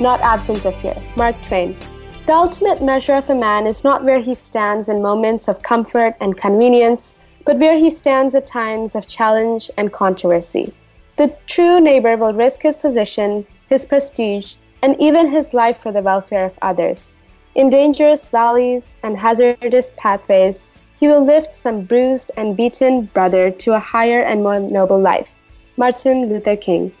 not absence of fear. Mark Twain. The ultimate measure of a man is not where he stands in moments of comfort and convenience, but where he stands at times of challenge and controversy. The true neighbor will risk his position, his prestige, and even his life for the welfare of others. In dangerous valleys and hazardous pathways, he will lift some bruised and beaten brother to a higher and more noble life. Martin Luther King.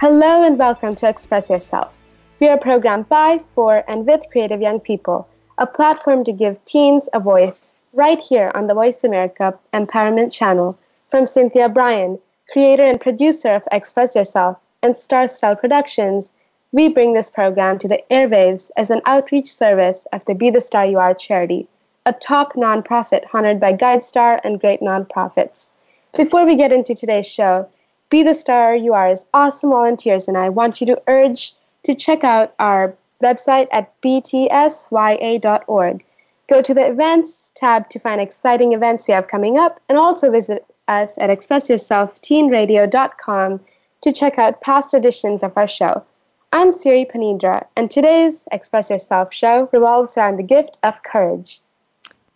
Hello and welcome to Express Yourself. We are programmed by, for, and with creative young people, a platform to give teens a voice right here on the Voice America Empowerment Channel from Cynthia Bryan, creator and producer of Express Yourself and Star Style Productions. We bring this program to the airwaves as an outreach service of the Be the Star You Are charity, a top nonprofit honored by GuideStar and great nonprofits. Before we get into today's show, Be the Star You Are's awesome volunteers and I want you to urge to check out our website at btsya.org. Go to the events tab to find exciting events we have coming up and also visit us at expressyourselfteenradio.com to check out past editions of our show. I'm Siri Phaneendra, and today's Express Yourself show revolves around the gift of courage.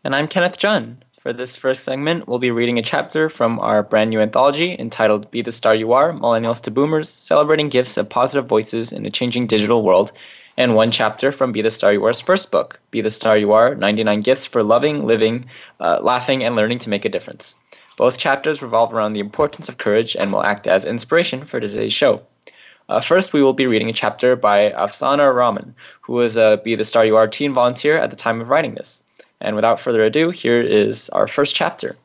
And I'm Kenneth Jeon. For this first segment, we'll be reading a chapter from our brand new anthology entitled Be the Star You Are Millennials to Boomers, celebrating gifts of positive voices in a changing digital world, and one chapter from Be the Star You Are's first book, Be the Star You Are 99 Gifts for Loving, Living, uh, Laughing, and Learning to Make a Difference. Both chapters revolve around the importance of courage and will act as inspiration for today's show. Uh, first, we will be reading a chapter by Afsana Rahman, who was a Be the Star You Are teen volunteer at the time of writing this. And without further ado, here is our first chapter.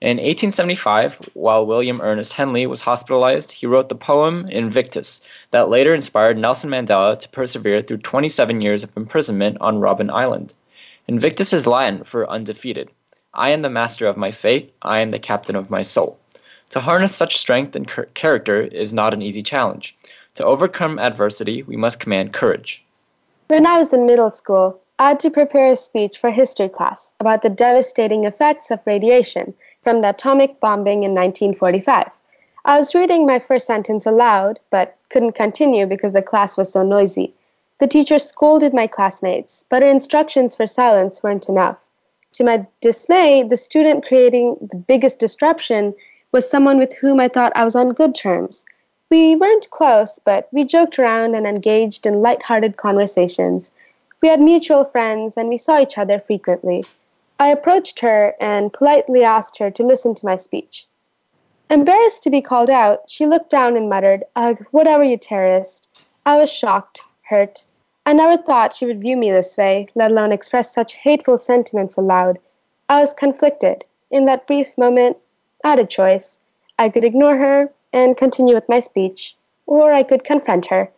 In 1875, while William Ernest Henley was hospitalized, he wrote the poem Invictus that later inspired Nelson Mandela to persevere through 27 years of imprisonment on Robben Island. Invictus is Latin for undefeated. I am the master of my fate, I am the captain of my soul. To harness such strength and char- character is not an easy challenge. To overcome adversity, we must command courage. When I was in middle school, I had to prepare a speech for history class about the devastating effects of radiation from the atomic bombing in 1945. I was reading my first sentence aloud, but couldn't continue because the class was so noisy. The teacher scolded my classmates, but her instructions for silence weren't enough. To my dismay, the student creating the biggest disruption was someone with whom I thought I was on good terms. We weren't close, but we joked around and engaged in light-hearted conversations. We had mutual friends and we saw each other frequently. I approached her and politely asked her to listen to my speech. Embarrassed to be called out, she looked down and muttered, Ugh, whatever, you terrorist. I was shocked, hurt. I never thought she would view me this way, let alone express such hateful sentiments aloud. I was conflicted. In that brief moment, I had a choice. I could ignore her and continue with my speech, or I could confront her.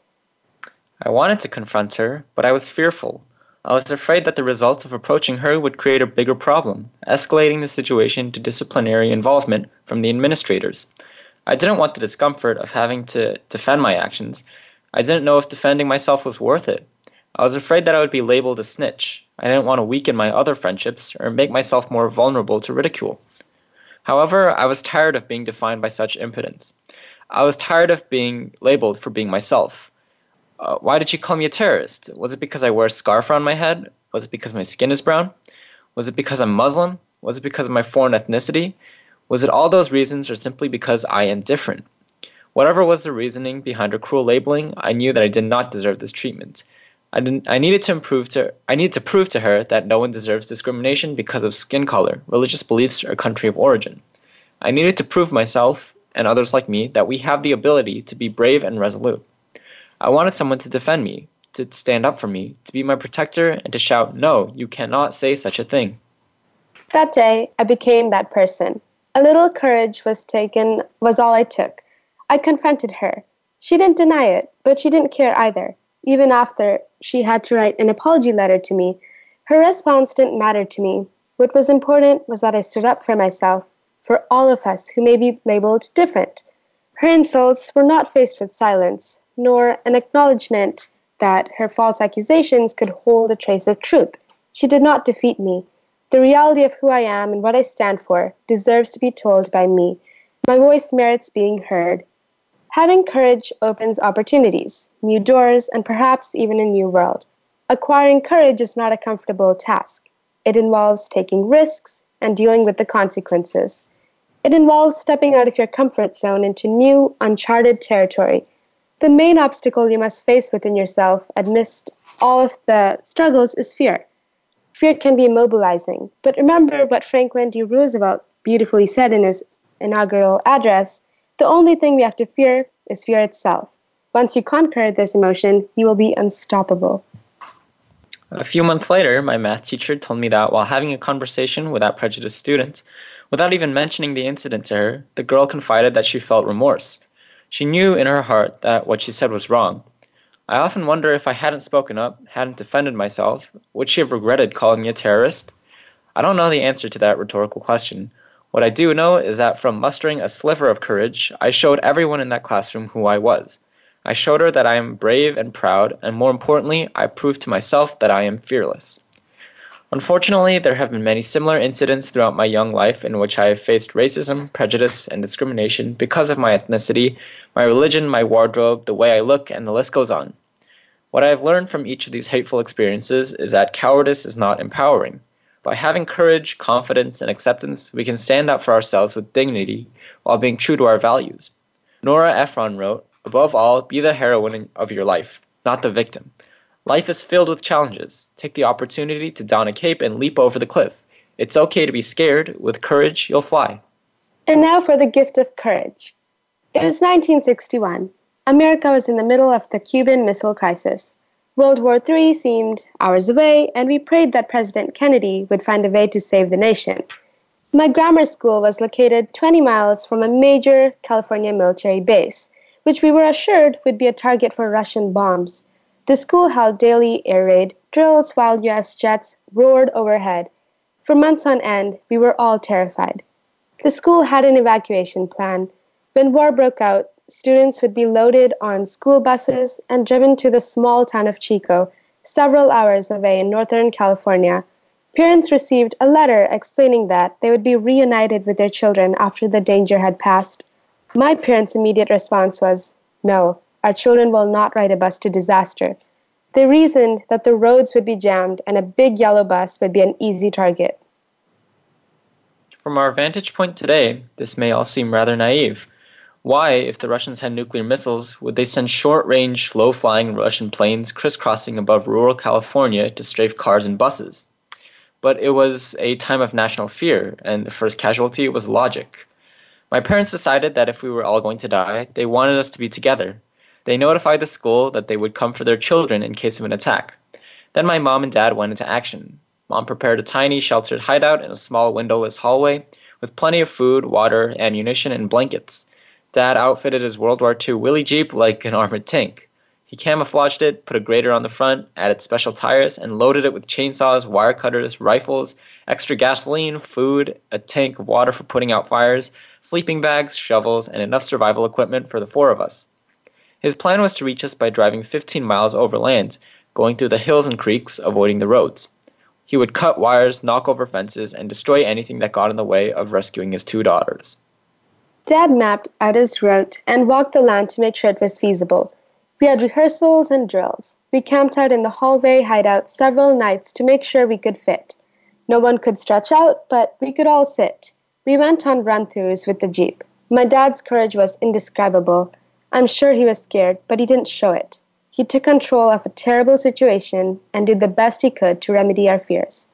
I wanted to confront her, but I was fearful. I was afraid that the result of approaching her would create a bigger problem, escalating the situation to disciplinary involvement from the administrators. I didn't want the discomfort of having to defend my actions. I didn't know if defending myself was worth it. I was afraid that I would be labeled a snitch. I didn't want to weaken my other friendships or make myself more vulnerable to ridicule. However, I was tired of being defined by such impotence. I was tired of being labeled for being myself. Uh, why did she call me a terrorist? Was it because I wear a scarf around my head? Was it because my skin is brown? Was it because I'm Muslim? Was it because of my foreign ethnicity? Was it all those reasons or simply because I am different? Whatever was the reasoning behind her cruel labeling, I knew that I did not deserve this treatment. I didn't I needed to improve to I needed to prove to her that no one deserves discrimination because of skin color, religious beliefs, or country of origin. I needed to prove myself and others like me that we have the ability to be brave and resolute. I wanted someone to defend me, to stand up for me, to be my protector, and to shout, No, you cannot say such a thing. That day, I became that person. A little courage was taken, was all I took. I confronted her. She didn't deny it, but she didn't care either. Even after she had to write an apology letter to me, her response didn't matter to me. What was important was that I stood up for myself, for all of us who may be labeled different. Her insults were not faced with silence, nor an acknowledgement that her false accusations could hold a trace of truth. She did not defeat me. The reality of who I am and what I stand for deserves to be told by me. My voice merits being heard. Having courage opens opportunities, new doors, and perhaps even a new world. Acquiring courage is not a comfortable task. It involves taking risks and dealing with the consequences. It involves stepping out of your comfort zone into new, uncharted territory. The main obstacle you must face within yourself amidst all of the struggles is fear. Fear can be immobilizing, but remember what Franklin D. Roosevelt beautifully said in his inaugural address the only thing we have to fear is fear itself. Once you conquer this emotion, you will be unstoppable. A few months later, my math teacher told me that while having a conversation with that prejudiced student, without even mentioning the incident to her, the girl confided that she felt remorse. She knew in her heart that what she said was wrong. I often wonder if I hadn't spoken up, hadn't defended myself, would she have regretted calling me a terrorist? I don't know the answer to that rhetorical question, what I do know is that from mustering a sliver of courage, I showed everyone in that classroom who I was. I showed her that I am brave and proud, and more importantly, I proved to myself that I am fearless. Unfortunately, there have been many similar incidents throughout my young life in which I have faced racism, prejudice, and discrimination because of my ethnicity, my religion, my wardrobe, the way I look, and the list goes on. What I have learned from each of these hateful experiences is that cowardice is not empowering. By having courage, confidence, and acceptance, we can stand up for ourselves with dignity while being true to our values. Nora Ephron wrote, Above all, be the heroine of your life, not the victim. Life is filled with challenges. Take the opportunity to don a cape and leap over the cliff. It's okay to be scared. With courage, you'll fly. And now for the gift of courage. It was 1961. America was in the middle of the Cuban Missile Crisis. World War III seemed hours away, and we prayed that President Kennedy would find a way to save the nation. My grammar school was located 20 miles from a major California military base, which we were assured would be a target for Russian bombs. The school held daily air raid drills while US jets roared overhead. For months on end, we were all terrified. The school had an evacuation plan. When war broke out, students would be loaded on school buses and driven to the small town of Chico, several hours away in Northern California. Parents received a letter explaining that they would be reunited with their children after the danger had passed. My parents' immediate response was, No, our children will not ride a bus to disaster. They reasoned that the roads would be jammed and a big yellow bus would be an easy target. From our vantage point today, this may all seem rather naive. Why, if the Russians had nuclear missiles, would they send short range, low flying Russian planes crisscrossing above rural California to strafe cars and buses? But it was a time of national fear, and the first casualty was logic. My parents decided that if we were all going to die, they wanted us to be together. They notified the school that they would come for their children in case of an attack. Then my mom and dad went into action. Mom prepared a tiny sheltered hideout in a small windowless hallway with plenty of food, water, ammunition, and blankets. Dad outfitted his World War II Willy Jeep like an armored tank. He camouflaged it, put a grader on the front, added special tires, and loaded it with chainsaws, wire cutters, rifles, extra gasoline, food, a tank of water for putting out fires, sleeping bags, shovels, and enough survival equipment for the four of us. His plan was to reach us by driving 15 miles overland, going through the hills and creeks, avoiding the roads. He would cut wires, knock over fences, and destroy anything that got in the way of rescuing his two daughters. Dad mapped out his route and walked the land to make sure it was feasible. We had rehearsals and drills. We camped out in the hallway hideout several nights to make sure we could fit. No one could stretch out, but we could all sit. We went on run throughs with the Jeep. My dad's courage was indescribable. I'm sure he was scared, but he didn't show it. he took control of a terrible situation and did the best he could to remedy our fears.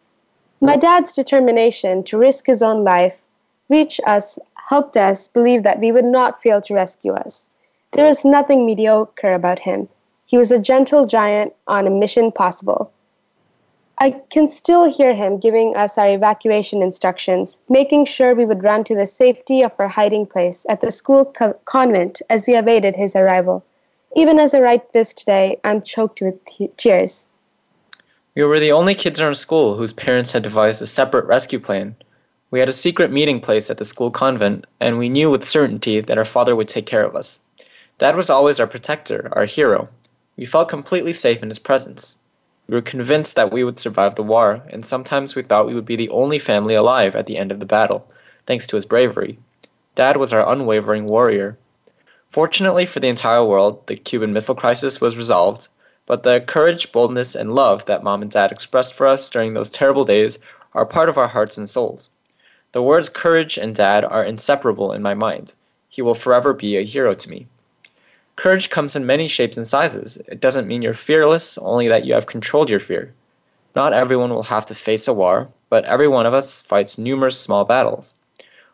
My dad's determination to risk his own life reached us, helped us believe that we would not fail to rescue us. There was nothing mediocre about him. He was a gentle giant on a mission possible. I can still hear him giving us our evacuation instructions, making sure we would run to the safety of our hiding place at the school co- convent as we awaited his arrival. Even as I write this today, I'm choked with tears. We were the only kids in our school whose parents had devised a separate rescue plan. We had a secret meeting place at the school convent, and we knew with certainty that our father would take care of us. Dad was always our protector, our hero. We felt completely safe in his presence. We were convinced that we would survive the war, and sometimes we thought we would be the only family alive at the end of the battle, thanks to his bravery. Dad was our unwavering warrior. Fortunately for the entire world, the Cuban Missile Crisis was resolved, but the courage, boldness, and love that Mom and Dad expressed for us during those terrible days are part of our hearts and souls. The words courage and dad are inseparable in my mind. He will forever be a hero to me. Courage comes in many shapes and sizes. It doesn't mean you're fearless, only that you have controlled your fear. Not everyone will have to face a war, but every one of us fights numerous small battles.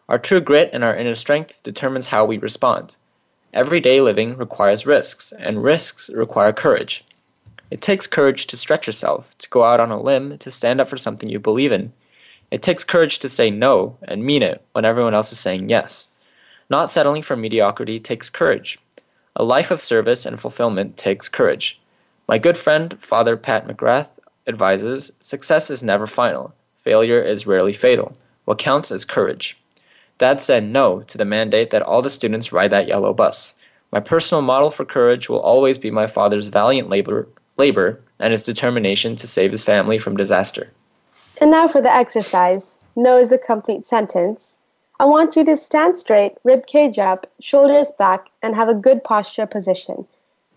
Our true grit and our inner strength determines how we respond. Everyday living requires risks, and risks require courage. It takes courage to stretch yourself, to go out on a limb, to stand up for something you believe in. It takes courage to say no and mean it when everyone else is saying yes. Not settling for mediocrity takes courage. A life of service and fulfillment takes courage. My good friend, Father Pat McGrath, advises success is never final, failure is rarely fatal. What counts is courage. Dad said no to the mandate that all the students ride that yellow bus. My personal model for courage will always be my father's valiant labor, labor and his determination to save his family from disaster. And now for the exercise. No is a complete sentence. I want you to stand straight, rib cage up, shoulders back, and have a good posture position.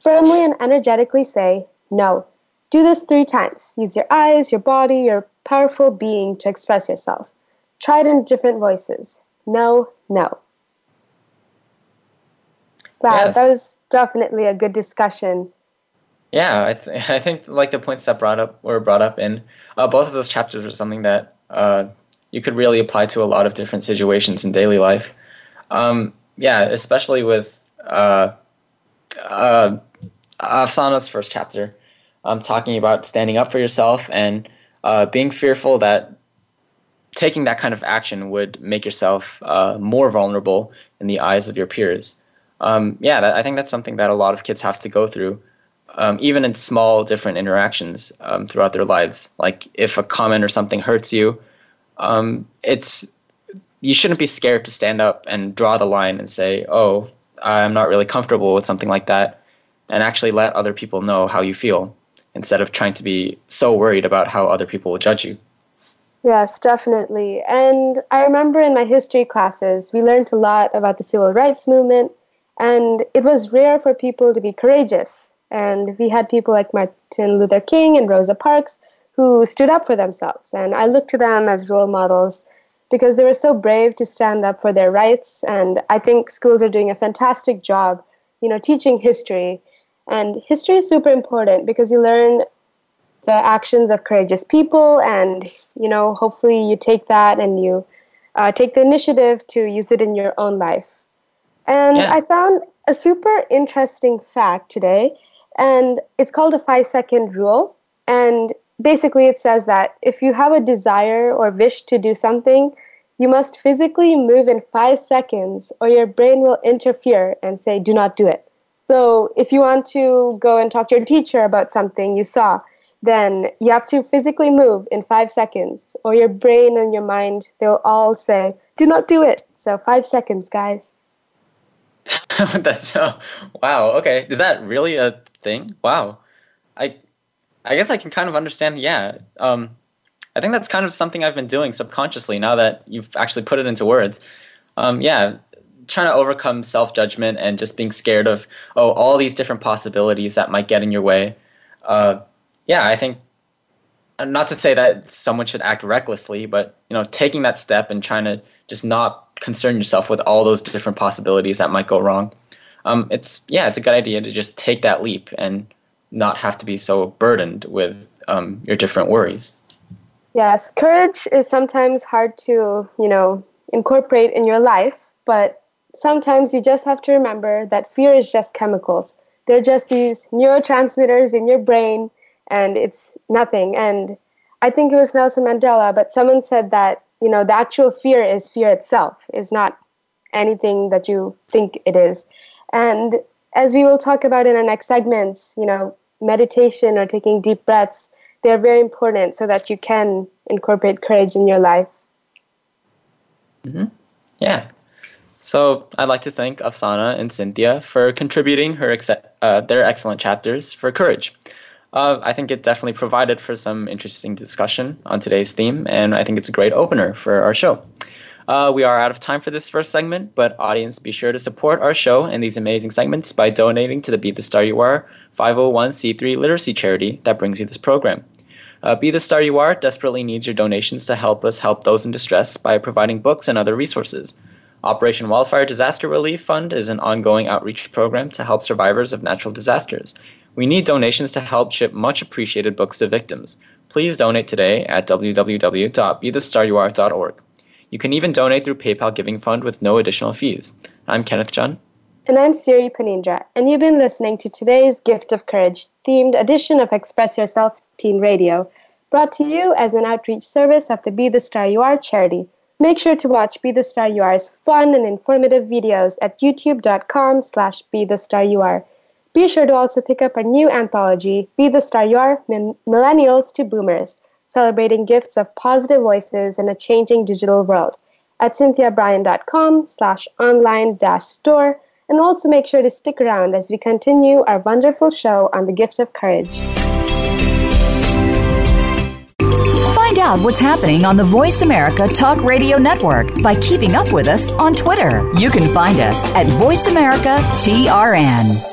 Firmly and energetically say, No. Do this three times. Use your eyes, your body, your powerful being to express yourself. Try it in different voices. No, no. Wow, Yes. that was definitely a good discussion. Yeah, I, th- I think like the points that brought up were brought up in uh, both of those chapters are something that uh, you could really apply to a lot of different situations in daily life. Um, yeah, especially with uh, uh, Afsana's first chapter, um, talking about standing up for yourself and uh, being fearful that taking that kind of action would make yourself uh, more vulnerable in the eyes of your peers. Um, yeah, that, I think that's something that a lot of kids have to go through um, even in small different interactions um, throughout their lives. Like if a comment or something hurts you, um, it's you shouldn't be scared to stand up and draw the line and say, "Oh, I'm not really comfortable with something like that," and actually let other people know how you feel instead of trying to be so worried about how other people will judge you. Yes, definitely. And I remember in my history classes, we learned a lot about the civil rights movement, and it was rare for people to be courageous. And we had people like Martin Luther King and Rosa Parks who stood up for themselves. And I look to them as role models because they were so brave to stand up for their rights. And I think schools are doing a fantastic job, you know, teaching history. And history is super important because you learn the actions of courageous people and you know hopefully you take that and you uh, take the initiative to use it in your own life and Yeah. i found a super interesting fact today and it's called the five second rule and basically it says that if you have a desire or wish to do something you must physically move in five seconds or your brain will interfere and say do not do it so if you want to go and talk to your teacher about something you saw then you have to physically move in five seconds, or your brain and your mind, they'll all say, do not do it. So, five seconds, guys. That's wow. Okay, is that really a thing? Wow. I I guess I can kind of understand. Yeah. Um, I think that's kind of something I've been doing subconsciously now that you've actually put it into words. Um, yeah, trying to overcome self judgment and just being scared of oh all these different possibilities that might get in your way. Uh, yeah, I think not to say that someone should act recklessly, but you know, taking that step and trying to just not concern yourself with all those different possibilities that might go wrong. Um, it's yeah, it's a good idea to just take that leap and not have to be so burdened with um, your different worries. Yes, courage is sometimes hard to, you know, incorporate in your life, but sometimes you just have to remember that fear is just chemicals. They're just these neurotransmitters in your brain, and it's nothing. And I think it was Nelson Mandela, but someone said that, you know, the actual fear is fear itself, is not anything that you think it is. And as we will talk about in our next segments, you know, meditation or taking deep breaths, they're very important so that you can incorporate courage in your life. Mm-hmm. Yeah. So I'd like to thank Afsana and Cynthia for contributing her ex- uh, their excellent chapters for courage. Uh, I think it definitely provided for some interesting discussion on today's theme, and I think it's a great opener for our show. Uh, we are out of time for this first segment, but audience, be sure to support our show and these amazing segments by donating to the Be the Star You Are 501c3 literacy charity that brings you this program. Uh, Be the Star You Are desperately needs your donations to help us help those in distress by providing books and other resources. Operation Wildfire Disaster Relief Fund is an ongoing outreach program to help survivors of natural disasters. We need donations to help ship much appreciated books to victims. Please donate today at www.bethestaryouare.org. You can even donate through PayPal Giving Fund with no additional fees. I'm Kenneth Jeon. And I'm Siri Phaneendra, and you've been listening to today's Gift of Courage themed edition of Express Yourself Teen Radio, brought to you as an outreach service of the Be the Star You Are charity. Make sure to watch Be the Star You Are's fun and informative videos at youtube.com slash Be the Star You Are. Be sure to also pick up our new anthology, Be the Star You Are, Millennials to Boomers, celebrating gifts of positive voices in a changing digital world at cynthiabryan.com slash online dash store and also make sure to stick around as we continue our wonderful show on the gift of courage. Find out what's happening on the Voice America Talk Radio Network by keeping up with us on Twitter. You can find us at Voice America TRN.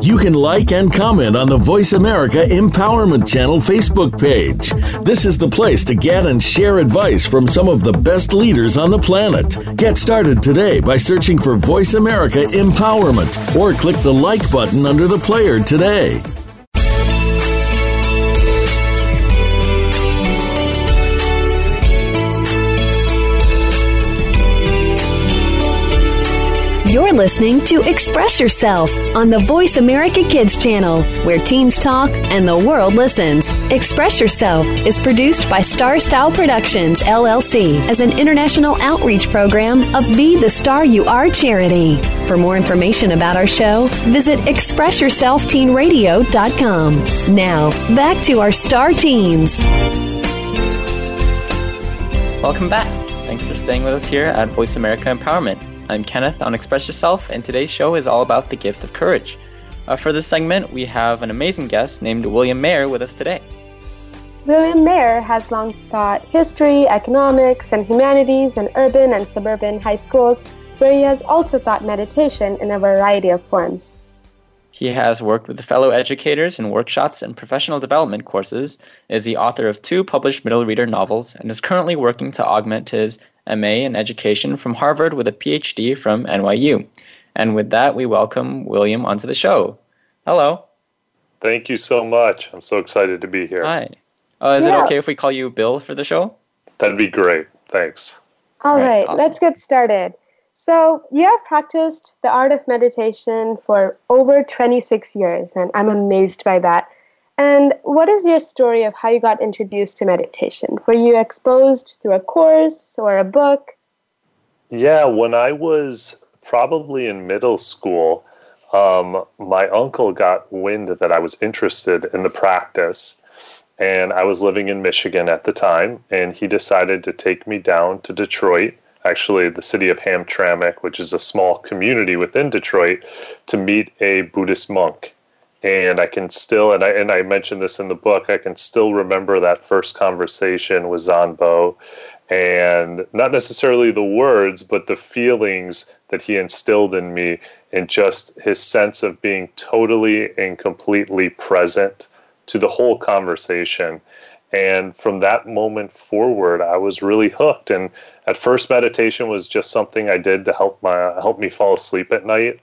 You can like and comment on the Voice America Empowerment Channel Facebook page. This is the place to get and share advice from some of the best leaders on the planet. Get started today by searching for Voice America Empowerment or click the like button under the player today. Listening to Express Yourself on the Voice America Kids channel, where teens talk and the world listens. Express Yourself is produced by Star Style Productions, LLC, as an international outreach program of Be the Star You Are charity. For more information about our show, visit ExpressYourselfTeenRadio.com. Now, back to our Star Teens. Welcome back. Thanks for staying with us here at Voice America Empowerment. I'm Kenneth on Express Yourself, and today's show is all about the gift of courage. Uh, for this segment, we have an amazing guest named William Meyer with us today. William Meyer has long taught history, economics, and humanities in urban and suburban high schools where he has also taught meditation in a variety of forms. He has worked with fellow educators in workshops and professional development courses, is the author of two published middle reader novels, and is currently working to augment his MA in education from Harvard with a PhD from NYU. And with that, we welcome William onto the show. Hello. Thank you so much. I'm so excited to be here. Hi. Uh, is Yeah. it okay if we call you Bill for the show? That'd be great. Thanks. All Right, right, awesome. let's get started. So, you have practiced the art of meditation for over 26 years, and I'm amazed by that. And what is your story of how you got introduced to meditation? Were you exposed through a course or a book? Yeah, when I was probably in middle school, um, my uncle got wind that I was interested in the practice. And I was living in Michigan at the time, and he decided to take me down to Detroit, actually, the city of Hamtramck, which is a small community within Detroit, to meet a Buddhist monk. And I can still, and I, and I mentioned this in the book, I can still remember that first conversation with Zanbo and not necessarily the words, but the feelings that he instilled in me, and just his sense of being totally and completely present to the whole conversation. And from that moment forward, I was really hooked. And at first, meditation was just something I did to help my help me fall asleep at night,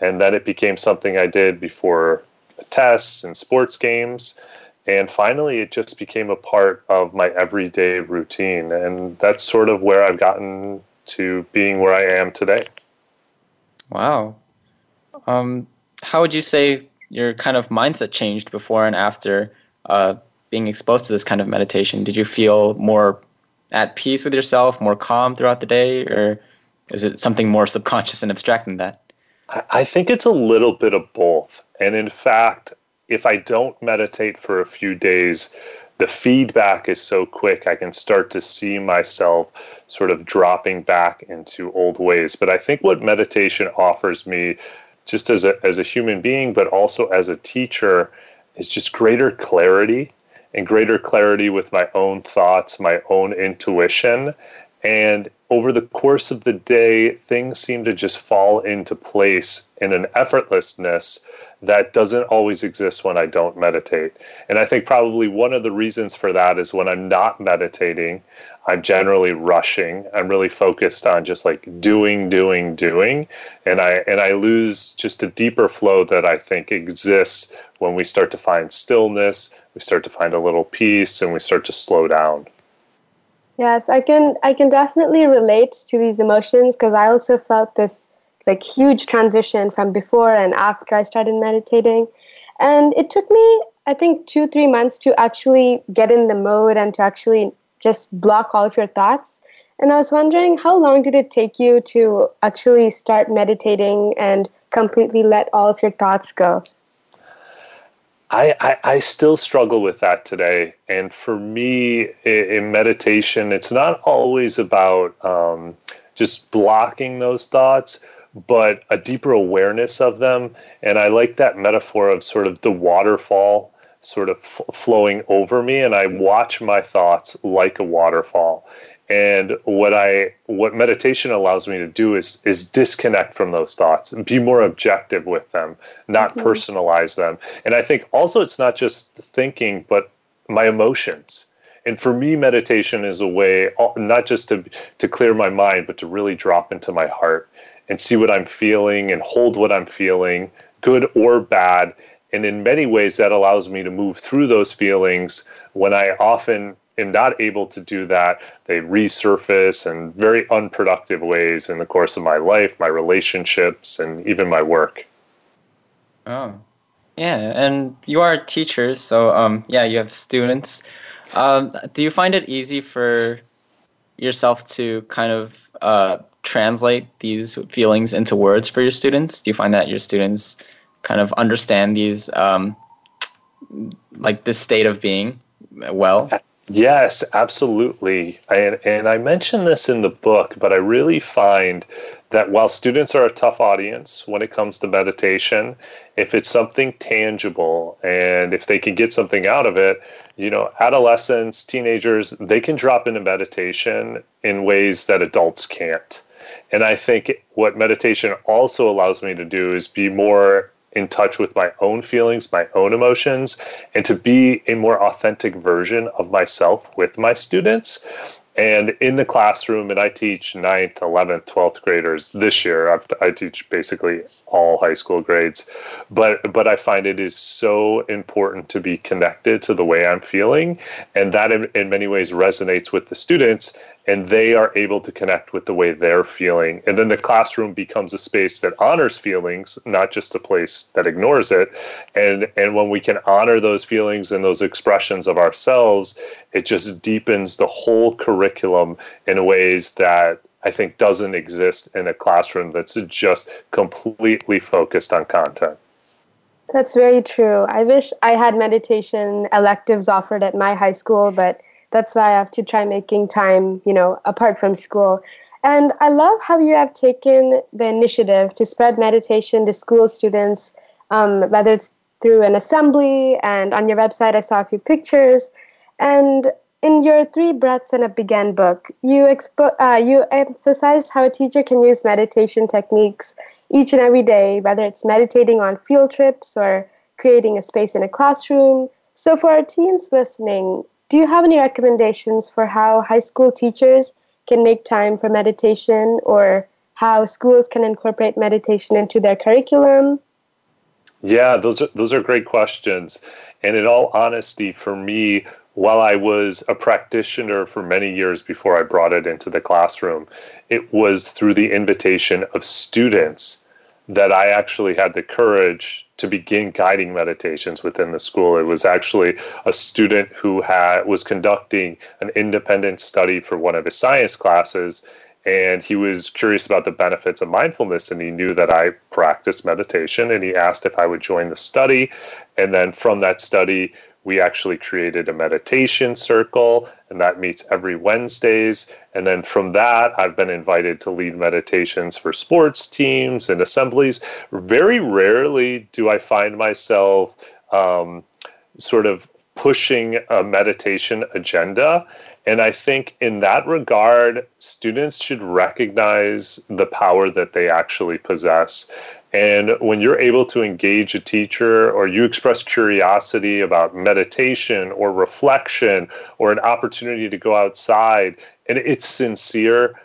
and then it became something I did before tests and sports games. And finally, it just became a part of my everyday routine. And that's sort of where I've gotten to being where I am today. Wow. Um, how would you say your kind of mindset changed before and after uh, being exposed to this kind of meditation? Did you feel more at peace with yourself, more calm throughout the day, or is it something more subconscious and abstract than that? I- think it's a little bit of both. And in fact, if I don't meditate for a few days, the feedback is so quick, I can start to see myself sort of dropping back into old ways. But I think what meditation offers me, just as a, as a human being, but also as a teacher, is just greater clarity and greater clarity with my own thoughts, my own intuition. And over the course of the day, things seem to just fall into place in an effortlessness that doesn't always exist when I don't meditate. And I think probably one of the reasons for that is when I'm not meditating, I'm generally rushing. I'm really focused on just like doing, doing, doing, and I and I lose just a deeper flow that I think exists when we start to find stillness, we start to find a little peace, and we start to slow down. Yes, I can I can definitely relate to these emotions because I also felt this like huge transition from before and after I started meditating. And it took me I think 2-3 months to actually get in the mode and to actually just block all of your thoughts. And I was wondering how long did it take you to actually start meditating and completely let all of your thoughts go? I, I, I still struggle with that today. And for me, i- in meditation, it's not always about um, just blocking those thoughts, but a deeper awareness of them. And I like that metaphor of sort of the waterfall sort of f- flowing over me, and I watch my thoughts like a waterfall. And what I what meditation allows me to do is is disconnect from those thoughts and be more objective with them, not personalize them. And I think also it's not just thinking, but my emotions. And for me, meditation is a way uh, not just to to clear my mind, but to really drop into my heart and see what I'm feeling and hold what I'm feeling, good or bad. And in many ways, that allows me to move through those feelings when I often am not able to do that. They resurface in very unproductive ways in the course of my life, my relationships, and even my work. Oh, yeah, and you are a teacher, so um, yeah, you have students. Um, do you find it easy for yourself to kind of uh, translate these feelings into words for your students? Do you find that your students kind of understand these, um, like this state of being, well? Yes, absolutely. And, and I mentioned this in the book, but I really find that while students are a tough audience when it comes to meditation, if it's something tangible and if they can get something out of it, you know, adolescents, teenagers, they can drop into meditation in ways that adults can't. And I think what meditation also allows me to do is be more in touch with my own feelings, my own emotions, and to be a more authentic version of myself with my students. And in the classroom, and I teach 9th, 11th, 12th graders this year. I've, i teach basically all high school grades, but but I find it is so important to be connected to the way I'm feeling, and that in, in many ways resonates with the students and they are able to connect with the way they're feeling. And then the classroom becomes a space that honors feelings, not just a place that ignores it. And and when we can honor those feelings and those expressions of ourselves, it just deepens the whole curriculum in ways that I think doesn't exist in a classroom that's just completely focused on content. That's very true. I wish I had meditation electives offered at my high school, but that's why I have to try making time, you know, apart from school. And I love how you have taken the initiative to spread meditation to school students, um, whether it's through an assembly and on your website, I saw a few pictures. And in your Three Breaths and a Begin book, you, expo- uh, you emphasized how a teacher can use meditation techniques each and every day, whether it's meditating on field trips or creating a space in a classroom. So, for our teens listening, do you have any recommendations for how high school teachers can make time for meditation or how schools can incorporate meditation into their curriculum? Yeah, those are those are great questions. And in all honesty, for me, while I was a practitioner for many years before I brought it into the classroom, it was through the invitation of students that I actually had the courage to begin guiding meditations within the school. It was actually a student who had was conducting an independent study for one of his science classes and he was curious about the benefits of mindfulness and he knew that I practiced meditation and he asked if I would join the study and then from that study we actually created a meditation circle, and that meets every Wednesdays. And then from that, I've been invited to lead meditations for sports teams and assemblies. Very rarely do I find myself um, sort of pushing a meditation agenda. And I think in that regard, students should recognize the power that they actually possess. And when you're able to engage a teacher or you express curiosity about meditation or reflection or an opportunity to go outside and it's sincere,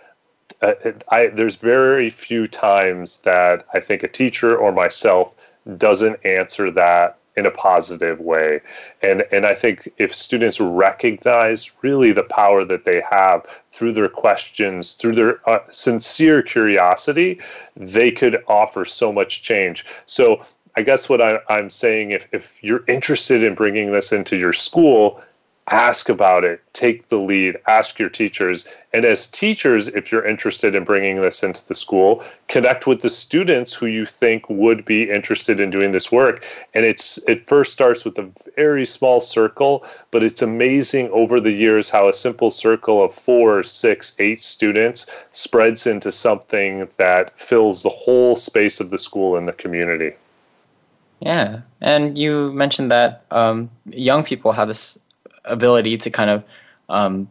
uh, I, there's very few times that I think a teacher or myself doesn't answer that in a positive way. And and I think if students recognize really the power that they have through their questions, through their uh, sincere curiosity, they could offer so much change. So I guess what I, I'm saying, if, if you're interested in bringing this into your school, ask about it, take the lead, ask your teachers. And as teachers, if you're interested in bringing this into the school, connect with the students who you think would be interested in doing this work. And it's it first starts with a very small circle, but it's amazing over the years how a simple circle of four, six, eight students spreads into something that fills the whole space of the school and the community. Yeah, and you mentioned that um, young people have this ability to kind of um,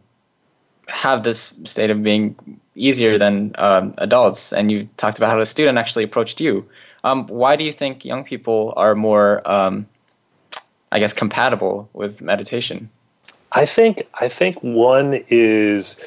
have this state of being easier than um, adults. And you talked about how the student actually approached you. Um, why do you think young people are more, um, I guess, compatible with meditation? I think I think one is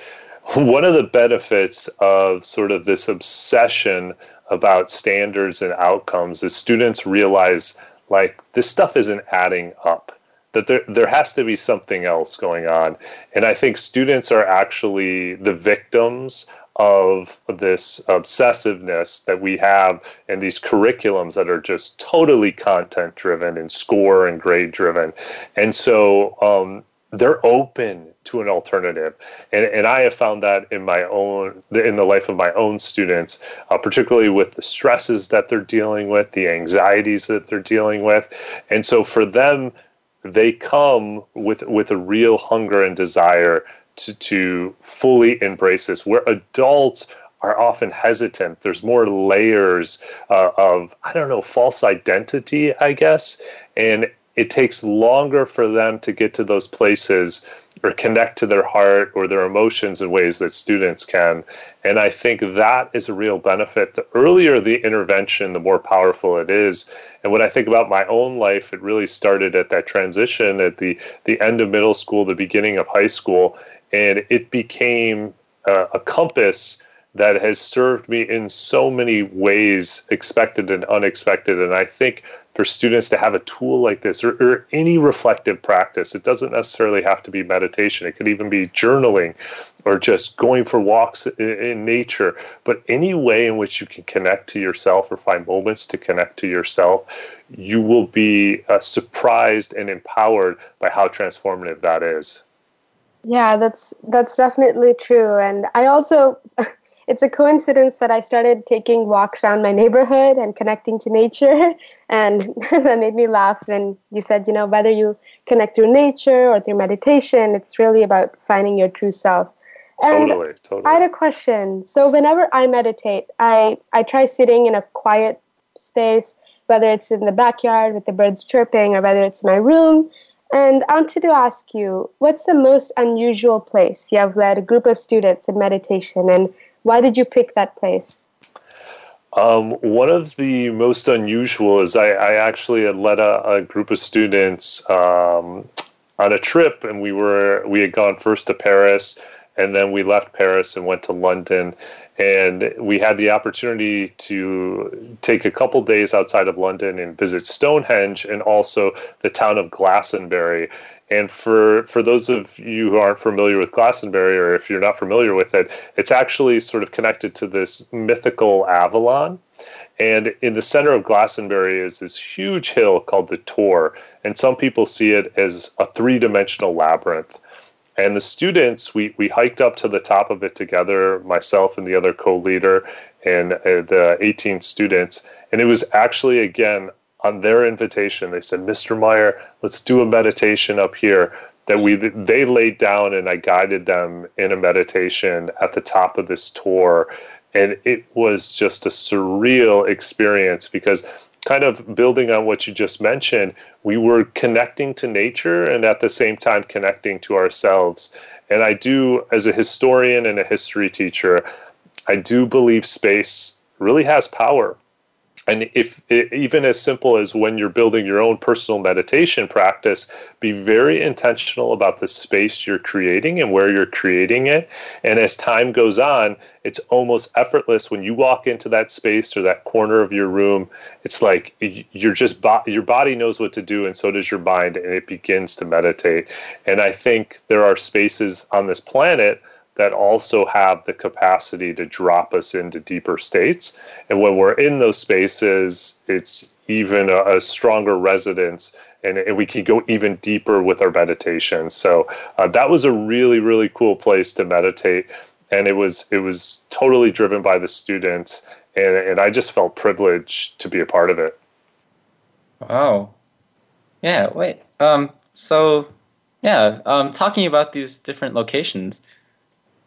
one of the benefits of sort of this obsession about standards and outcomes is students realize like this stuff isn't adding up that there there has to be something else going on. And i think students are actually the victims of this obsessiveness that we have and these curriculums that are just totally content driven and score and grade driven and so um, they're open to an alternative. And, and i have found that in my own in the life of my own students uh, particularly with the stresses that they're dealing with the anxieties that they're dealing with. And so for them they come with with a real hunger and desire to to fully embrace this. Where adults are often hesitant. There's more layers uh, of I don't know false identity, I guess, and it takes longer for them to get to those places or connect to their heart or their emotions in ways that students can. And I think that is a real benefit. The earlier the intervention, the more powerful it is. And when I think about my own life, it really started at that transition at the, the end of middle school, the beginning of high school. And it became uh, a compass that has served me in so many ways, expected and unexpected. And I think for students to have a tool like this or, or, any reflective practice, it doesn't necessarily have to be meditation. It could even be journaling or just going for walks in, nature. But any way in which you can connect to yourself or find moments to connect to yourself, you will be uh, surprised and empowered by how transformative that is. Yeah, that's that's definitely true. And I also it's a coincidence that I started taking walks around my neighborhood and connecting to nature. And that made me laugh when you said, you know, whether you connect through nature or through meditation, it's really about finding your true self. And totally, totally. I had a question. So whenever I meditate, I, I try sitting in a quiet space, whether it's in the backyard with the birds chirping or whether it's in my room. And I wanted to ask you, what's the most unusual place you have led a group of students in meditation and why did you pick that place? Um, one of the most unusual is I, I actually had led a, a group of students um, on a trip, and we were we had gone first to Paris, and then we left Paris and went to London, and we had the opportunity to take a couple days outside of London and visit Stonehenge and also the town of Glastonbury. And for for those of you who aren't familiar with Glastonbury, or if you're not familiar with it, it's actually sort of connected to this mythical Avalon. And in the center of Glastonbury is this huge hill called the Tor, and some people see it as a three-dimensional labyrinth. And the students, we, we hiked up to the top of it together, myself and the other co leader, and uh, the 18 students. And it was actually, again, on their invitation, they said, Mr. Meyer, let's do a meditation up here. That we they laid down and I guided them in a meditation at the top of this Tor And it was just a surreal experience because kind of building on what you just mentioned, we were connecting to nature and at the same time connecting to ourselves. And I do, as a historian and a history teacher, I do believe space really has power and if even as simple as when you're building your own personal meditation practice be very intentional about the space you're creating and where you're creating it. And as time goes on it's almost effortless when you walk into that space or that corner of your room. It's like you're just your body knows what to do and so does your mind and it begins to meditate. And i think there are spaces on this planet that also have the capacity to drop us into deeper states. And when we're in those spaces, it's even a, a stronger resonance and, and, we can go even deeper with our meditation. So uh, that was a really, really cool place to meditate. And it was it was totally driven by the students, and, and I just felt privileged to be a part of it. Wow, yeah. Wait. Um. So, yeah. Um. Talking about these different locations,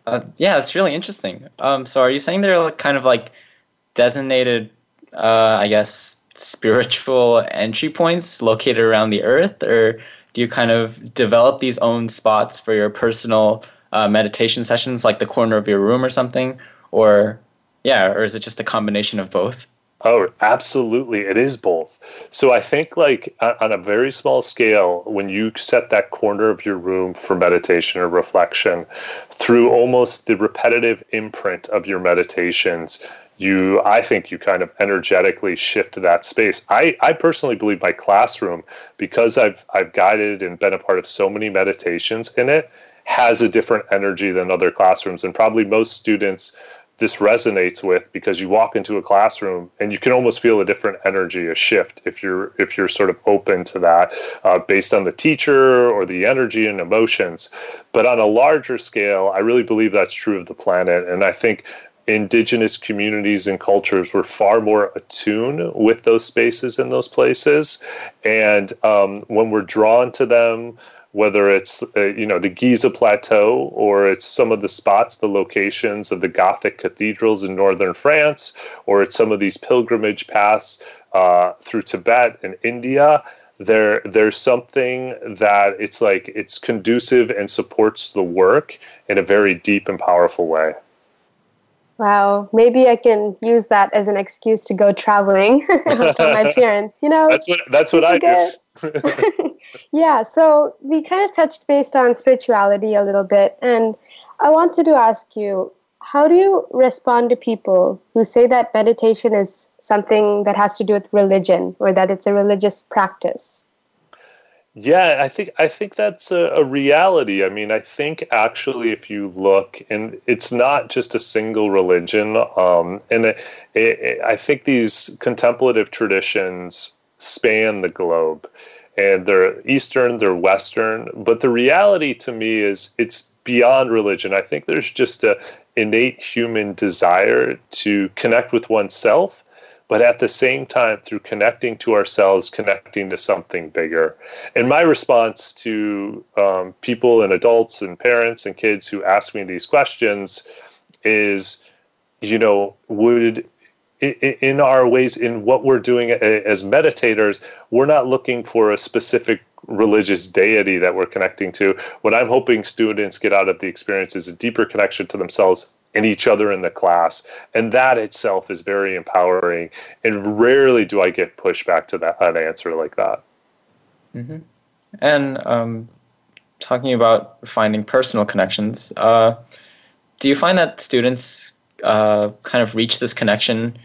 uh, yeah, it's really interesting. Um, so are you saying they're kind of like designated, uh, I guess, spiritual entry points located around the earth, or do you kind of develop these own spots for your personal uh, meditation sessions, like the corner of your room or something, or yeah, or is it just a combination of both? Oh, absolutely. It is both. So I think, like, on a very small scale, when you set that corner of your room for meditation or reflection, through almost the repetitive imprint of your meditations, you, I think, you kind of energetically shift that space. I, I personally believe my classroom, because I've, I've guided and been a part of so many meditations in it, has a different energy than other classrooms. And probably most students this resonates with because you walk into a classroom and you can almost feel a different energy, a shift if you're if you're sort of open to that, uh, based on the teacher or the energy and emotions. But on a larger scale, I really believe that's true of the planet, and I think indigenous communities and cultures were far more attuned with those spaces and those places, and um, when we're drawn to them whether it's uh, you know the Giza Plateau or it's some of the spots, the locations of the Gothic cathedrals in northern France, or it's some of these pilgrimage paths uh, through Tibet and India. there there's something that it's like it's conducive and supports the work in a very deep and powerful way. Wow, maybe I can use that as an excuse to go traveling for my parents. You know, that's what that's what I do. yeah, so we kind of touched based on spirituality a little bit, and I wanted to ask you, how do you respond to people who say that meditation is something that has to do with religion or that it's a religious practice? Yeah, I think I think that's a, a, reality. I mean, I think actually, if you look, and it's not just a single religion, um, and it, it, I think these contemplative traditions span the globe, and they're Eastern, they're Western. But the reality to me is, it's beyond religion. I think there's just a innate human desire to connect with oneself but at the same time, through connecting to ourselves, connecting to something bigger. And my response to um, people and adults and parents and kids who ask me these questions is, you know, would in our ways, in what we're doing as meditators, we're not looking for a specific religious deity that we're connecting to. What I'm hoping students get out of the experience is a deeper connection to themselves and each other in the class. And that itself is very empowering. And rarely do I get pushback to that an answer like that. Mm-hmm. And um, talking about finding personal connections, uh, do you find that students uh, kind of reach this connection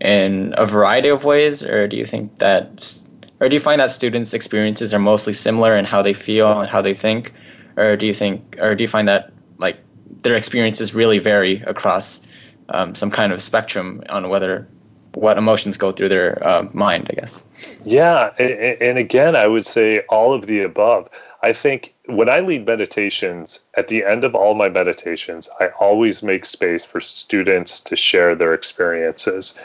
in a variety of ways, or do you think that, or do you find that students' experiences are mostly similar in how they feel and how they think, or do you think, or do you find that like their experiences really vary across um, some kind of spectrum on whether what emotions go through their uh, mind, I guess. Yeah, and, and again, I would say all of the above. I think when I lead meditations, at the end of all my meditations, I always make space for students to share their experiences.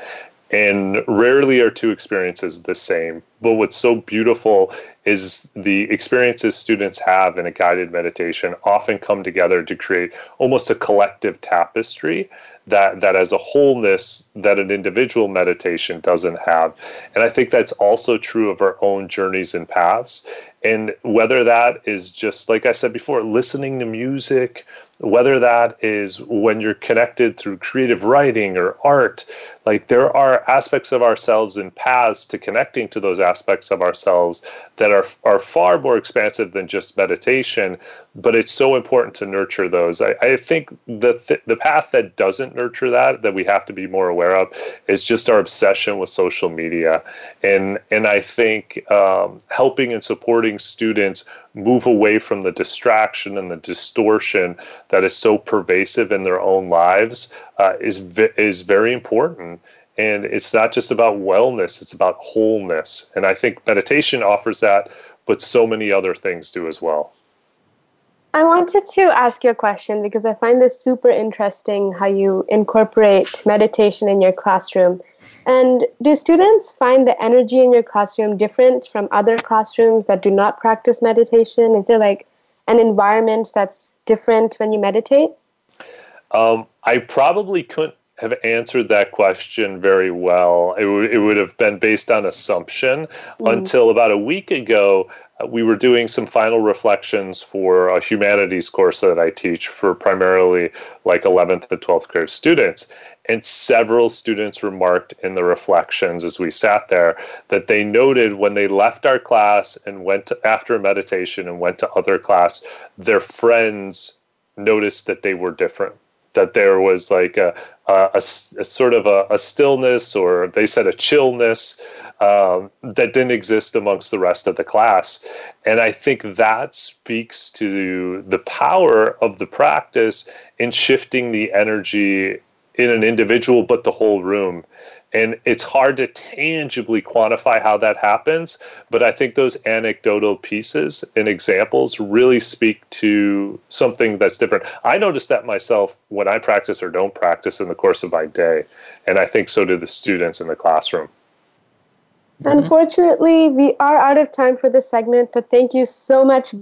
And rarely are two experiences the same. But what's so beautiful is the experiences students have in a guided meditation often come together to create almost a collective tapestry that that as a wholeness that an individual meditation doesn't have and i think that's also true of our own journeys and paths and whether that is just like i said before listening to music whether that is when you're connected through creative writing or art like there are aspects of ourselves and paths to connecting to those aspects of ourselves that are are far more expansive than just meditation but it's so important to nurture those i, I think the th- the path that doesn't nurture that that we have to be more aware of is just our obsession with social media and and i think um, helping and supporting students move away from the distraction and the distortion that is so pervasive in their own lives uh, is is very important. And it's not just about wellness; it's about wholeness. And I think meditation offers that, but so many other things do as well. I wanted to ask you a question because I find this super interesting how you incorporate meditation in your classroom. And do students find the energy in your classroom different from other classrooms that do not practice meditation? Is there like an environment that's different when you meditate? Um, I probably couldn't have answered that question very well. It, w- it would have been based on assumption mm. until about a week ago. Uh, we were doing some final reflections for a humanities course that I teach for primarily like 11th to 12th grade students. And several students remarked in the reflections as we sat there that they noted when they left our class and went to, after meditation and went to other class, their friends noticed that they were different that there was like a, a, a sort of a, a, stillness or they said a chillness um, that didn't exist amongst the rest of the class. And I think that speaks to the power of the practice in shifting the energy in an individual, but the whole room. And it's hard to tangibly quantify how that happens, but I think those anecdotal pieces and examples really speak to something that's different. I notice that myself when I practice or don't practice in the course of my day, and I think so do the students in the classroom. Mm-hmm. Unfortunately, we are out of time for this segment, but thank you so much,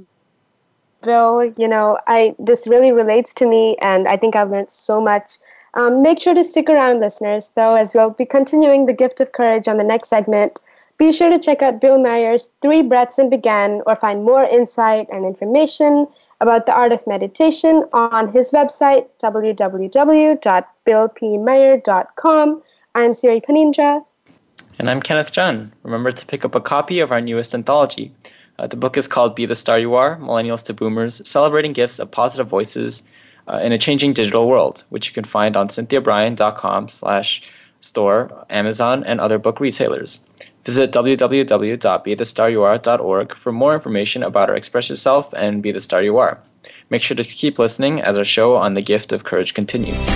Bill. You know, I this really relates to me, and I think I've learned so much um, make sure to stick around, listeners, though, as we'll be continuing the gift of courage on the next segment. Be sure to check out Bill Meyer's Three Breaths and Begin, or find more insight and information about the art of meditation on his website, www.billpmeyer.com. I'm Siri Phaneendra. And I'm Kenneth Jeon. Remember to pick up a copy of our newest anthology. Uh, the book is called Be the Star You Are Millennials to Boomers Celebrating Gifts of Positive Voices uh, in a Changing Digital World, which you can find on cynthiabrian.com slash store, Amazon, and other book retailers. Visit www.bethestaryouare.org for more information about our Express Yourself and Be the Star You Are. Make sure to keep listening as our show on the gift of courage continues.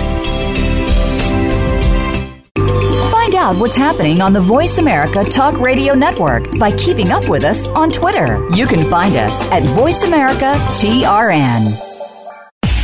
Find out what's happening on the Voice America Talk Radio Network by keeping up with us on Twitter. You can find us at Voice America TRN.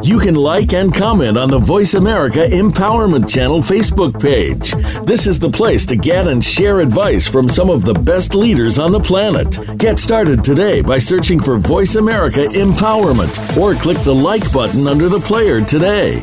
You can like and comment on the Voice America Empowerment Channel Facebook page. This is the place to get and share advice from some of the best leaders on the planet. Get started today by searching for Voice America Empowerment or click the like button under the player today.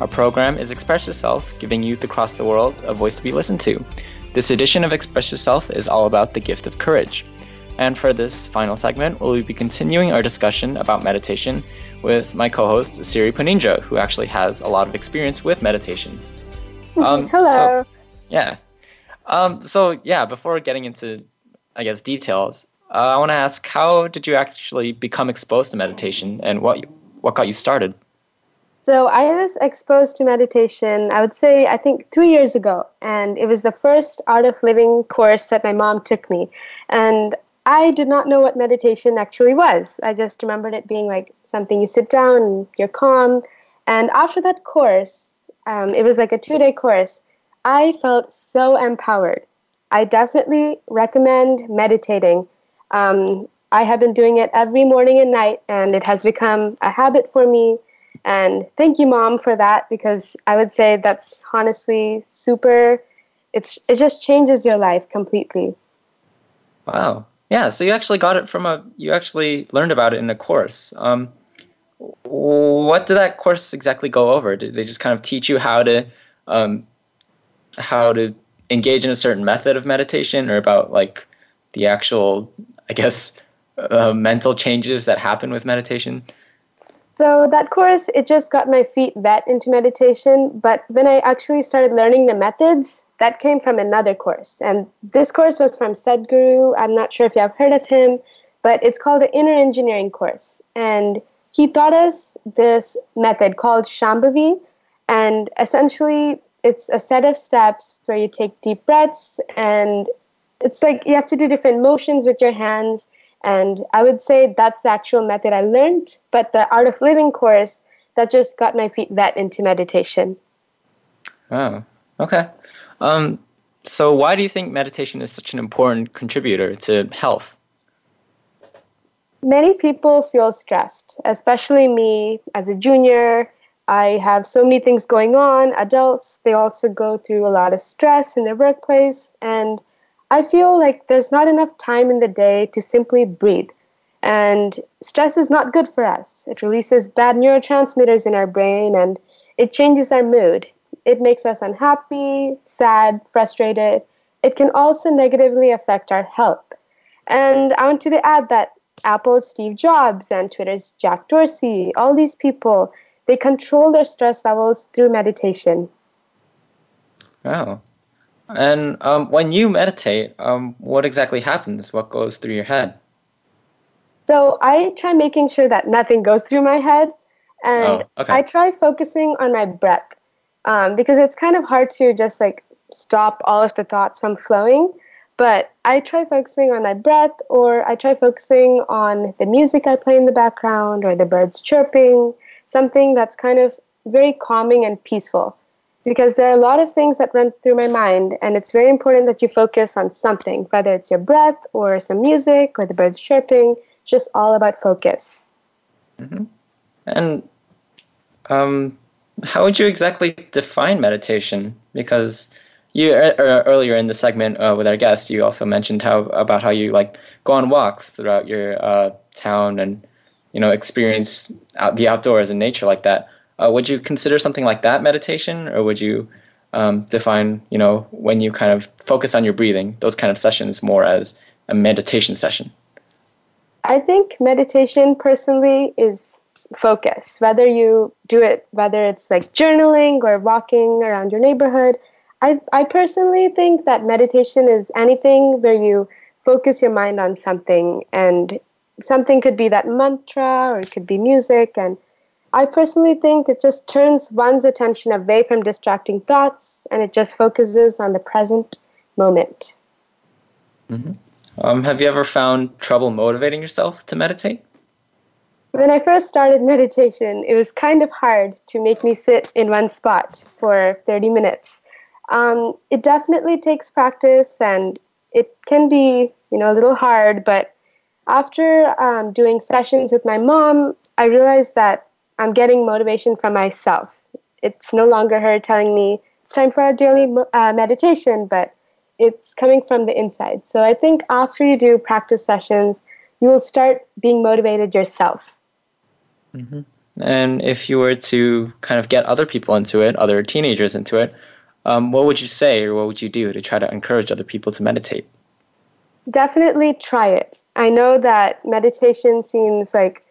Our program is Express Yourself, giving youth across the world a voice to be listened to. This edition of Express Yourself is all about the gift of courage. And for this final segment, we'll be continuing our discussion about meditation with my co host, Siri Phaneendra, who actually has a lot of experience with meditation. Um, Hello. So, yeah. Um, so, yeah, before getting into, I guess, details, uh, I want to ask how did you actually become exposed to meditation and what, what got you started? So I was exposed to meditation, I would say, I think three years ago. And it was the first Art of Living course that my mom took me. And I did not know what meditation actually was. I just remembered it being like something you sit down and you're calm. And after that course, um, it was like a two day course, I felt so empowered. I definitely recommend meditating. Um, I have been doing it every morning and night, and it has become a habit for me and thank you, mom, for that because I would say that's honestly super. It's it just changes your life completely. Wow. Yeah. So you actually got it from a. You actually learned about it in a course. Um, what did that course exactly go over? Did they just kind of teach you how to, um, how to engage in a certain method of meditation, or about like the actual, I guess, uh, mental changes that happen with meditation? So that course, it just got my feet wet into meditation. But when I actually started learning the methods, that came from another course. And this course was from Sadhguru. I'm not sure if you have heard of him. but it's called the Inner Engineering course. And he taught us this method called Shambhavi. And essentially, it's a set of steps where you take deep breaths and it's like you have to do different motions with your hands. And I would say that's the actual method I learned. But the Art of Living course, that just got my feet wet into meditation. Oh, okay. Um, so, why do you think meditation is such an important contributor to health? Many people feel stressed, especially me as a junior. I have so many things going on. Adults, they also go through a lot of stress in their workplace. And I feel like there's not enough time in the day to simply breathe. And stress is not good for us. It releases bad neurotransmitters in our brain and it changes our mood. It makes us unhappy, sad, frustrated. It can also negatively affect our health. And I wanted to add that Apple's Steve Jobs and Twitter's Jack Dorsey, all these people, they control their stress levels through meditation. Oh. And um, when you meditate, um, what exactly happens? What goes through your head? So I try making sure that nothing goes through my head, and Oh, okay. I try focusing on my breath um, because it's kind of hard to just like stop all of the thoughts from flowing. But I try focusing on my breath, or I try focusing on the music I play in the background, or the birds chirping, something that's kind of very calming and peaceful. Because there are a lot of things that run through my mind, and it's very important that you focus on something, whether it's your breath, or some music, or the birds chirping. It's just all about focus. And um, how would you exactly define meditation? Because you er, er, earlier in the segment uh, with our guest, you also mentioned how about how you like go on walks throughout your uh, town and you know experience out, the outdoors and nature like that. Uh, would you consider something like that meditation, or would you um, define you know when you kind of focus on your breathing, those kind of sessions more as a meditation session? I think meditation personally is focus. Whether you do it, whether it's like journaling or walking around your neighborhood, I, I personally think that meditation is anything where you focus your mind on something, and something could be that mantra or it could be music. And I personally think it just turns one's attention away from distracting thoughts and it just focuses on the present moment. Um, have you ever found trouble motivating yourself to meditate? When I first started meditation, it was kind of hard to make me sit in one spot for 30 minutes. Um, it definitely takes practice and it can be, you know, a little hard, but after um, doing sessions with my mom, I realized that I'm getting motivation from myself. It's no longer her telling me it's time for our daily uh, meditation, but it's coming from the inside. So I think after you do practice sessions, you will start being motivated yourself. And if you were to kind of get other people into it, other teenagers into it, um, what would you say or what would you do to try to encourage other people to meditate? Definitely try it. I know that meditation seems like,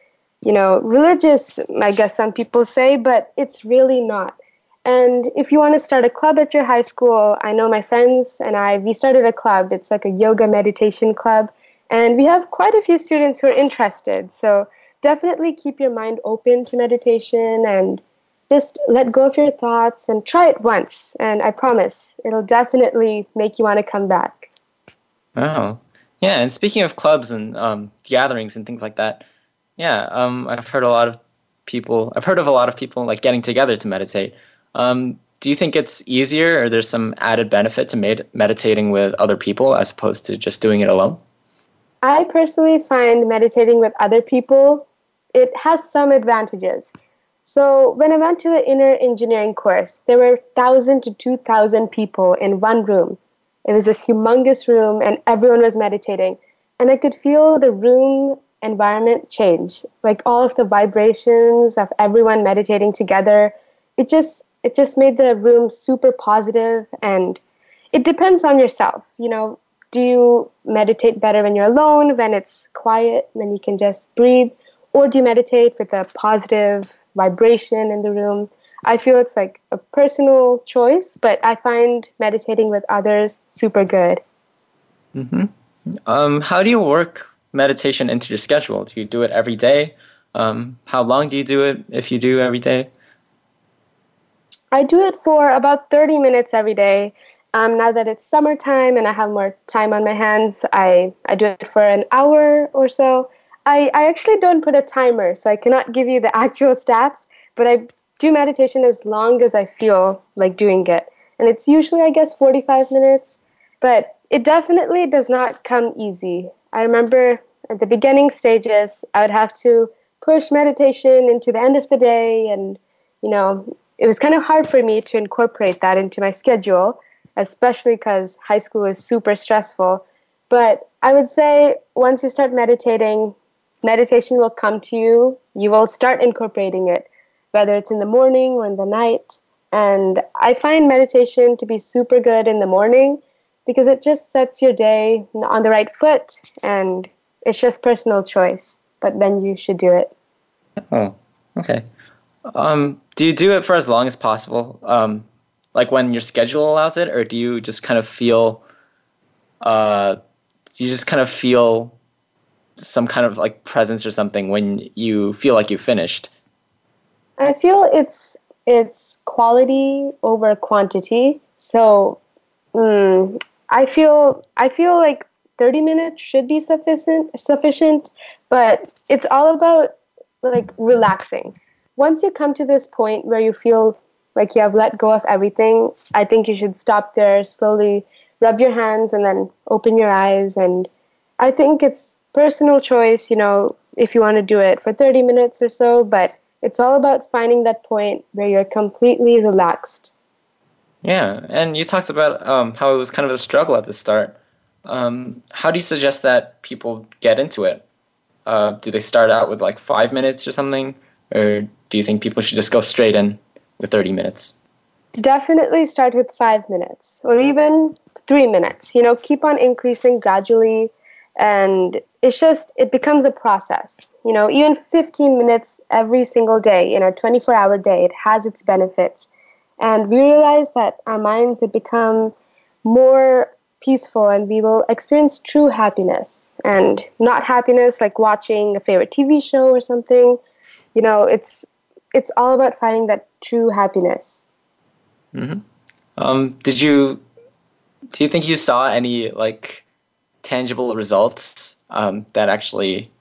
you know, religious, I guess some people say, but it's really not. And if you want to start a club at your high school, I know my friends and I, we started a club. It's like a yoga meditation club. And we have quite a few students who are interested. So definitely keep your mind open to meditation and just let go of your thoughts and try it once. And I promise it'll definitely make you want to come back. Oh, yeah. And speaking of clubs and um, gatherings and things like that, yeah, um, I've heard a lot of people. I've heard of a lot of people like getting together to meditate. Um, do you think it's easier, or there's some added benefit to med- meditating with other people as opposed to just doing it alone? I personally find meditating with other people it has some advantages. So when I went to the inner engineering course, there were 1000 to 2000 people in one room. It was this humongous room and everyone was meditating and I could feel the room environment change. Like all of the vibrations of everyone meditating together. It just it just made the room super positive and it depends on yourself. You know, do you meditate better when you're alone, when it's quiet, when you can just breathe? Or do you meditate with a positive vibration in the room? I feel it's like a personal choice, but I find meditating with others super good. Um, how do you work meditation into your schedule? Do you do it every day? Um, how long do you do it if you do every day? I do it for about 30 minutes every day. Um, now that it's summertime and I have more time on my hands, I, I do it for an hour or so. I, I actually don't put a timer, so I cannot give you the actual stats, but I do meditation as long as I feel like doing it. And it's usually, I guess, 45 minutes, but it definitely does not come easy. I remember at the beginning stages, I would have to push meditation into the end of the day, and, you know, it was kind of hard for me to incorporate that into my schedule, especially because high school is super stressful. But I would say once you start meditating, meditation will come to you. You will start incorporating it, whether it's in the morning or in the night. And I find meditation to be super good in the morning because it just sets your day on the right foot and it's just personal choice. But then you should do it. Oh, okay. Um, do you do it for as long as possible? Um, like when your schedule allows it, or do you just kind of feel, uh, do you just kind of feel some kind of like presence or something when you feel like you've finished? I feel it's it's quality over quantity. So mm, I feel I feel like 30 minutes should be sufficient sufficient, but it's all about like relaxing. Once you come to this point where you feel like you have let go of everything, I think you should stop there, slowly rub your hands and then open your eyes and I think it's personal choice, you know, if you want to do it for 30 minutes or so, but it's all about finding that point where you're completely relaxed. Yeah, and you talked about um, how it was kind of a struggle at the start. Um, how do you suggest that people get into it? Uh, do they start out with like five minutes or something? Or do you think people should just go straight in with 30 minutes? Definitely start with five minutes or even three minutes. You know, keep on increasing gradually and it's just it becomes a process you know even 15 minutes every single day in our 24 hour day it has its benefits and we realize that our minds have become more peaceful and we will experience true happiness and not happiness like watching a favorite tv show or something. You know it's it's all about finding that true happiness. Mm-hmm. um, did you do you think you saw any like tangible results um, that actually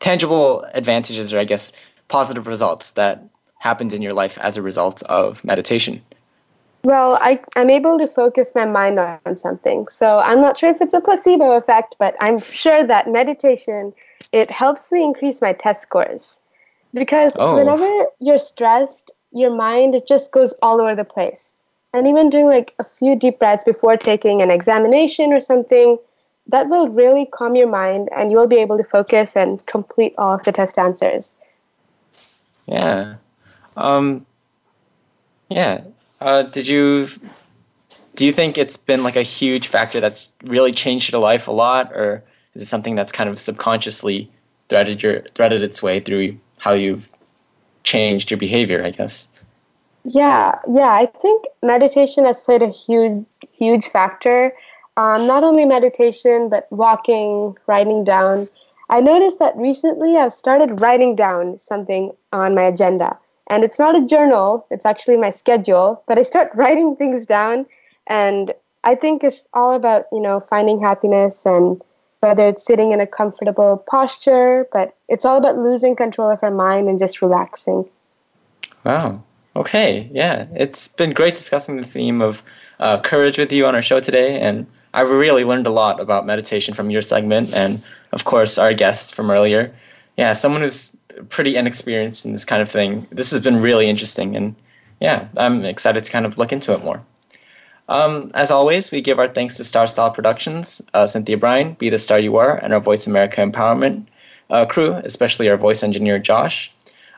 tangible advantages or i guess positive results that happened in your life as a result of meditation well I, i'm able to focus my mind on something so i'm not sure if it's a placebo effect but i'm sure that meditation it helps me increase my test scores because oh. whenever you're stressed your mind it just goes all over the place and even doing like a few deep breaths before taking an examination or something that will really calm your mind and you will be able to focus and complete all of the test answers. Yeah. Um, yeah. Uh, did you do you think it's been like a huge factor that's really changed your life a lot or is it something that's kind of subconsciously threaded your threaded its way through how you've changed your behavior, I guess? Yeah, yeah, I think meditation has played a huge huge factor um, not only meditation, but walking, writing down. I noticed that recently I've started writing down something on my agenda. And it's not a journal, it's actually my schedule, but I start writing things down. And I think it's all about, you know, finding happiness and whether it's sitting in a comfortable posture, but it's all about losing control of our mind and just relaxing. Wow. Okay. Yeah. It's been great discussing the theme of uh, courage with you on our show today. And I really learned a lot about meditation from your segment and, of course, our guest from earlier. Yeah, someone who's pretty inexperienced in this kind of thing. This has been really interesting, and yeah, I'm excited to kind of look into it more. Um, as always, we give our thanks to Star Style Productions, uh, Cynthia Brian, Be the Star You Are, and our Voice America Empowerment uh, crew, especially our voice engineer, Josh.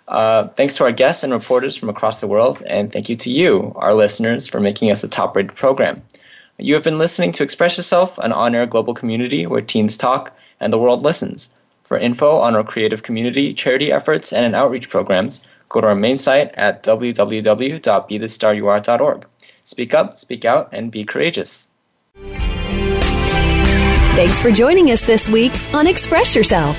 Uh, thanks to our guests and reporters from across the world, and thank you to you, our listeners, for making us a top rated program. You have been listening to Express Yourself, an on air global community where teens talk and the world listens. For info on our creative community, charity efforts, and outreach programs, go to our main site at www.bethestaryouare.org. Speak up, speak out, and be courageous. Thanks for joining us this week on Express Yourself,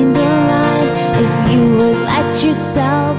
you would let yourself.